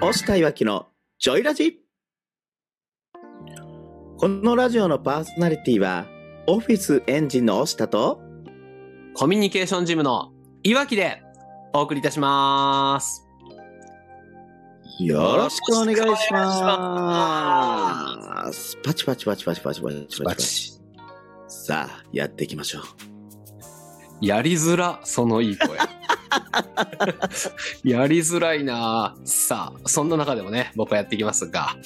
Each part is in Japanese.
押したいわきのジョイラジ。このラジオのパーソナリティはオフィスエンジンの押したとコミュニケーションジムのいわきでお送りいたします。よろしくお願いします。パチパチパチパチパチ。パチパチ。さあやっていきましょう。やりづらそのいい声。やりづらいなぁさあ、そんな中でもね、僕はやっていきますが、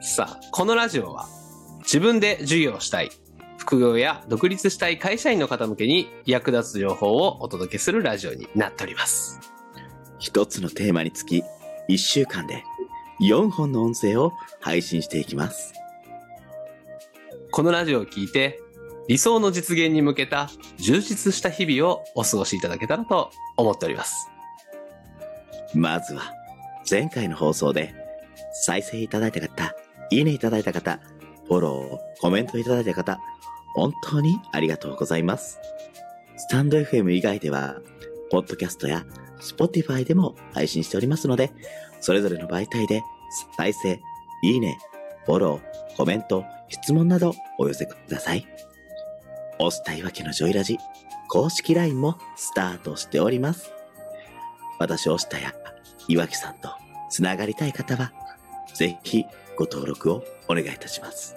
さあ、このラジオは、自分で授業をしたい、副業や独立したい会社員の方向けに役立つ情報をお届けするラジオになっております。一つのテーマにつき、一週間で4本の音声を配信していきます。このラジオを聞いて、理想の実現に向けた充実した日々をお過ごしいただけたらと思っております。まずは、前回の放送で再生いただいた方、いいねいただいた方、フォロー、コメントいただいた方、本当にありがとうございます。スタンド FM 以外では、ポッドキャストや Spotify でも配信しておりますので、それぞれの媒体で再生、いいね、フォロー、コメント、質問などお寄せください。押したいわけのジョイラジ公式 LINE もスタートしております。私、押したや岩木さんとつながりたい方は、ぜひご登録をお願いいたします。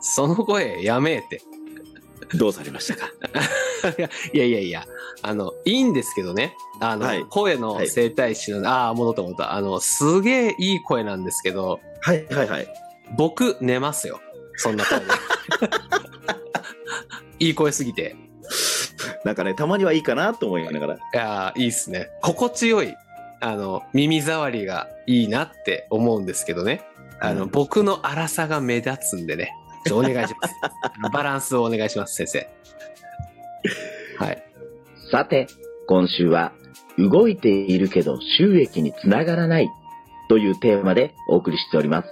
その声やめえて。どうされましたか？いやいやいや、あの、いいんですけどね。あの、はい声の整体師の、ああ、戻った戻った。あの、すげえいい声なんですけど、はいはいはい。僕寝ますよ。そんな声で。いい声すぎて。なんかね、たまにはいいかなと思いながら。いやーいいっすね。心地よい、あの、耳障りがいいなって思うんですけどね。あの、うん僕の荒さが目立つんでね。お願いします。バランスをお願いします、先生。はい。さて、今週は、動いているけど収益につながらないというテーマでお送りしております。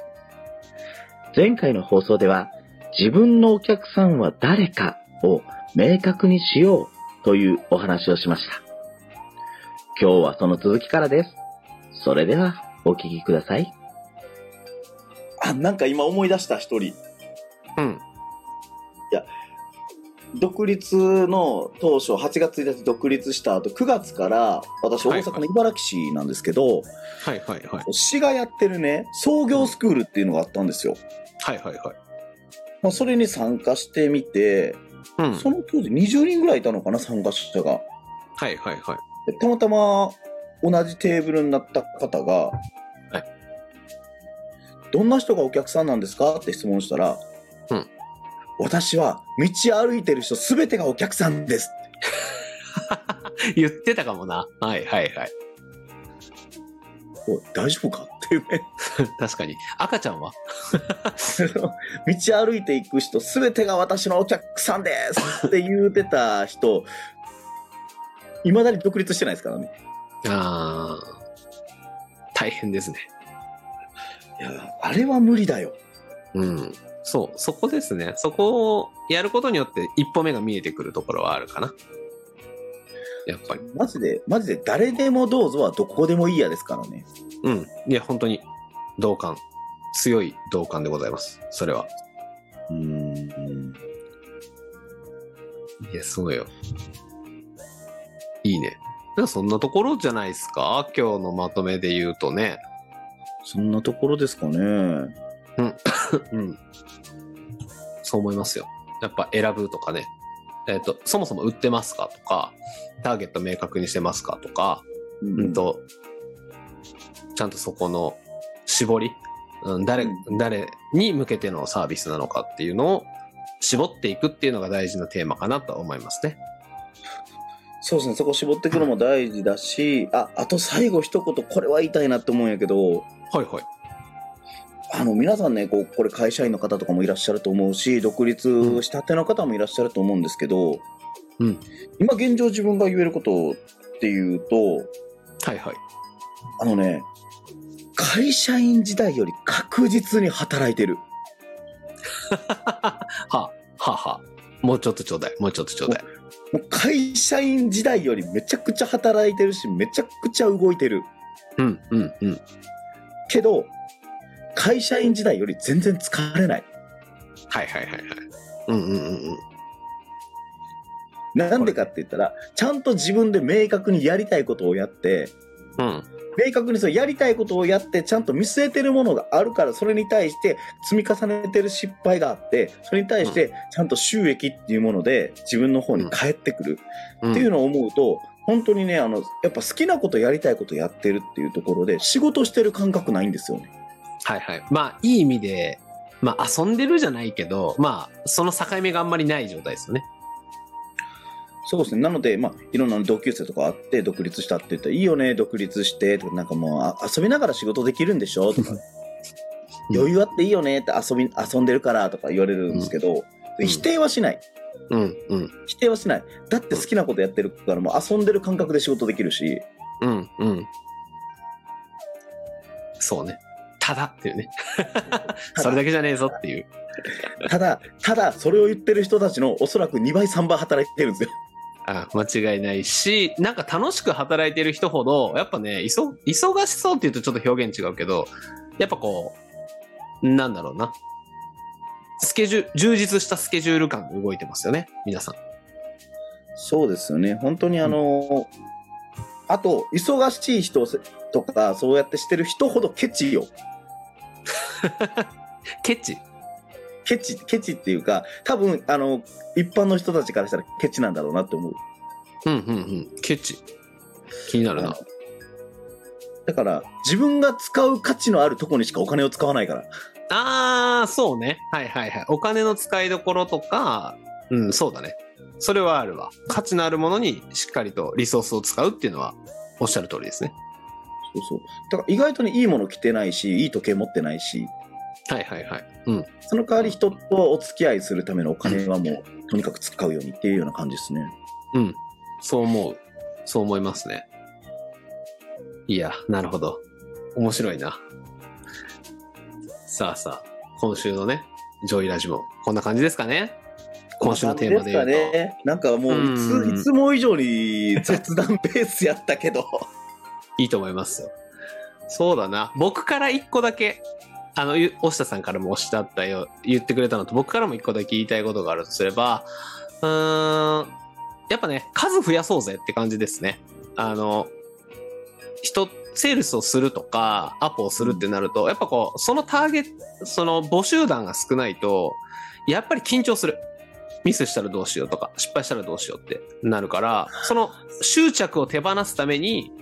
前回の放送では、自分のお客さんは誰かを明確にしようというお話をしました。今日はその続きからです。それでは、お聞きください。あ、なんか今思い出した一人。うん。独立の当初、8月1日独立した後、9月から、私、大阪の茨城市なんですけど、はいはいはい。市がやってるね、創業スクールっていうのがあったんですよ。はいはいはい。まあ、それに参加してみて、うん。その当時20人ぐらいいたのかな、参加者が。はいはいはい。でたまたま同じテーブルになった方が、はいどんな人がお客さんなんですか？って質問したら、うん私は道歩いてる人すべてがお客さんです。言ってたかもな。はいはいはい。おい大丈夫か？っていうね。確かに。赤ちゃんは？道歩いていく人すべてが私のお客さんですって言うてた人、いまだに独立してないですからね。あー大変ですね。いや、あれは無理だよ。うん。そう、そこですね。そこをやることによって一歩目が見えてくるところはあるかな。やっぱり。マジで、マジで誰でもどうぞはどこでもいいやですからね。うん。いや、本当に同感。強い同感でございます。それは。うーん。いや、そうよ。いいね。そんなところじゃないですか？今日のまとめで言うとね。そんなところですかね。うん。そう思いますよ。やっぱ選ぶとかね。えっ、と、そもそも売ってますかとか、ターゲット明確にしてますかとか、ううんと、ちゃんとそこの絞り、うん、誰、う誰に向けてのサービスなのかっていうのを絞っていくっていうのが大事なテーマかなと思いますね。そうですね、そこ絞っていくのも大事だし、あ、あと最後一言これは言いたいなって思うんやけど、はいはい。あの、皆さんね、こう、これ会社員の方とかもいらっしゃると思うし、独立したての方もいらっしゃると思うんですけど、うん。今現状自分が言えることっていうと、はいはい。あのね、会社員時代より確実に働いてる。はあ、はあはあ。もうちょっとちょうだい。もうちょっとちょうだい。もう会社員時代よりめちゃくちゃ働いてるし、めちゃくちゃ動いてる。うん、うん、うん。けど、会社員時代より全然疲れない。はいはいはいはい。うんうんうんうん。なんでかって言ったら、ちゃんと自分で明確にやりたいことをやって、うん。明確にそのやりたいことをやって、ちゃんと見据えてるものがあるから、それに対して積み重ねてる失敗があって、それに対してちゃんと収益っていうもので自分の方に返ってくるうんっていうのを思うと、本当にね、あの、やっぱ好きなことやりたいことやってるっていうところで、仕事してる感覚ないんですよね。はいはい。まあ、いい意味で、まあ、遊んでるじゃないけど、まあ、その境目があんまりない状態ですよね。そうですね。なので、まあ、いろんな同級生とかあって、独立したって言ったら、いいよね、独立して、とか、なんかもう、あ遊びながら仕事できるんでしょ？とか、余裕あっていいよねって遊び、遊んでるからとか言われるんですけど、うん否定はしない。うん、うん、否定はしない。だって好きなことやってるから、もう遊んでる感覚で仕事できるし、うん、うん。そうね。ただっていうね。それだけじゃねえぞっていう。ただ、ただ、それを言ってる人たちのおそらく2倍、3倍働いてるんですよ。あ間違いないし、なんか楽しく働いてる人ほど、やっぱね、忙しそうって言うとちょっと表現違うけど、やっぱこう、なんだろうな。スケジュール、充実したスケジュール感で動いてますよね、皆さん。そうですよね。本当にあの、あと、忙しい人とか、そうやってしてる人ほどケチよ。ケチ。ケチ、ケチっていうか、多分、あの、一般の人たちからしたらケチなんだろうなって思う。うんうんうん。ケチ。気になるな。だから、自分が使う価値のあるとこにしかお金を使わないから。あー、そうね。はいはいはい。お金の使いどころとか、うん、そうだね。それはあるわ。価値のあるものにしっかりとリソースを使うっていうのは、おっしゃる通りですね。そうそう。だから意外とね、いいもの着てないし、いい時計持ってないし、はいはいはい。うん。その代わり人とお付き合いするためのお金はもう、とにかく使うようにっていうような感じですね。うん。そう思う。そう思いますね。いや、なるほど。面白いな。さあさあ、今週のね、ジョイラジも、こんな感じですかね今週のテーマで言うと。ですかね。なんかもういうんつ、いつも以上に雑談ベースやったけど。いいと思いますよ。そうだな。僕から一個だけ、あの、押下さんからもおっしゃったよ、言ってくれたのと、僕からも一個だけ言いたいことがあるとすれば、うーん、やっぱね、数増やそうぜって感じですね。あの、人、セールスをするとか、アポをするってなると、やっぱこう、そのターゲット、その募集団が少ないと、やっぱり緊張する。ミスしたらどうしようとか、失敗したらどうしようってなるから、その執着を手放すために、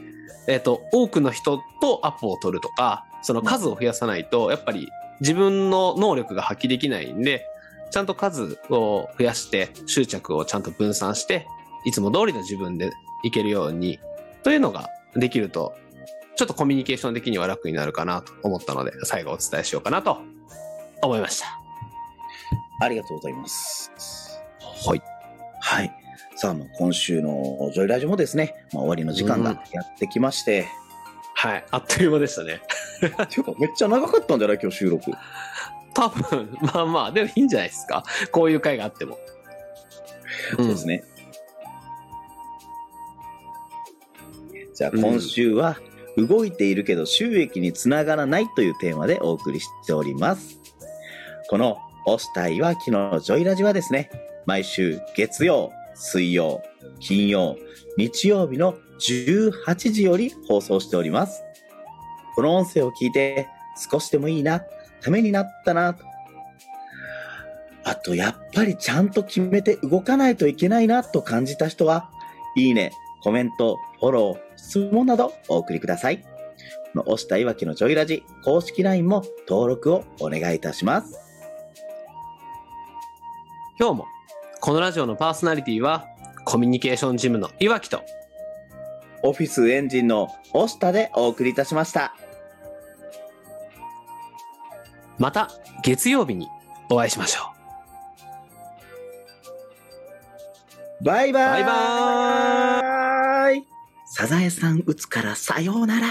えっ、と、多くの人とアポを取るとか、その数を増やさないと、やっぱり自分の能力が発揮できないんで、ちゃんと数を増やして、執着をちゃんと分散して、いつも通りの自分でいけるように、というのができると、ちょっとコミュニケーション的には楽になるかなと思ったので、最後お伝えしようかなと思いました。ありがとうございます。はい。はい。さあ、もう今週のジョイラジオもですね、まあ、終わりの時間がやってきまして、はい。あっという間でしたね。っていうかめっちゃ長かったんじゃない？今日収録。多分、まあまあ、でもいいんじゃないですか。こういう回があっても。そうですね。じゃあ今週は、動いているけど収益につながらないというテーマでお送りしております。この、押したいわきのジョイラジはですね、毎週月曜、水曜、金曜、日曜日の18時より放送しております。この音声を聞いて少しでもいいな、ためになったな、とあと、やっぱりちゃんと決めて動かないといけないなと感じた人は、いいね、コメント、フォロー、質問などお送りください。の押したいわきのジョイラジ公式 LINE も登録をお願いいたします。今日も、このラジオのパーソナリティは、コミュニケーションジムの岩木と、オフィスエンジンの押したでお送りいたしました。また月曜日にお会いしましょバイバイバイバイサザエさん打つからさようなら。